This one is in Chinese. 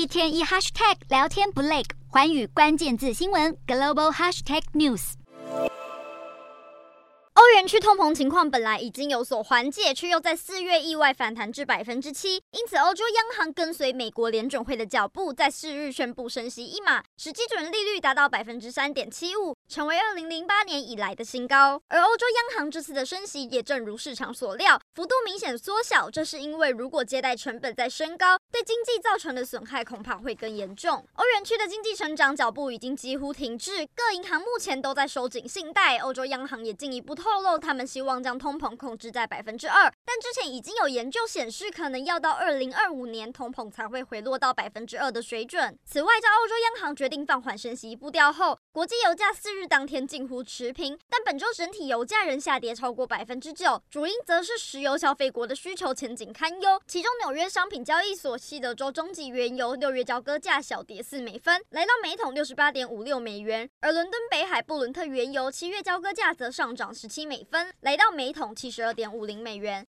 一天一 hashtag 聊天不累，寰宇关键字新闻 global hashtag news。欧元区通膨情况本来已经有所缓解，却又在四月意外反弹至百分之七，因此欧洲央行跟随美国联准会的脚步，在四日宣布升息一码，使基准利率达到百分之三点七五，成为二零零八年以来的新高。而欧洲央行这次的升息也正如市场所料，幅度明显缩小，这是因为如果借贷成本再升高，对经济造成的损害恐怕会更严重。欧元区的经济成长脚步已经几乎停滞，各银行目前都在收紧信贷，欧洲央行也进一步透。露，他们希望将通膨控制在百分之二，但之前已经有研究显示，可能要到二零二五年通膨才会回落到百分之二的水准。此外，在欧洲央行决定放缓升息步调后，国际油价四日当天近乎持平，但本周整体油价仍下跌超过百分之九，主因则是石油消费国的需求前景堪忧。其中，纽约商品交易所西德州中级原油六月交割价小跌四美分，来到每桶六十八点五六美元，而伦敦北海布伦特原油七月交割价则上涨十七。美分来到每桶七十二点五零美元。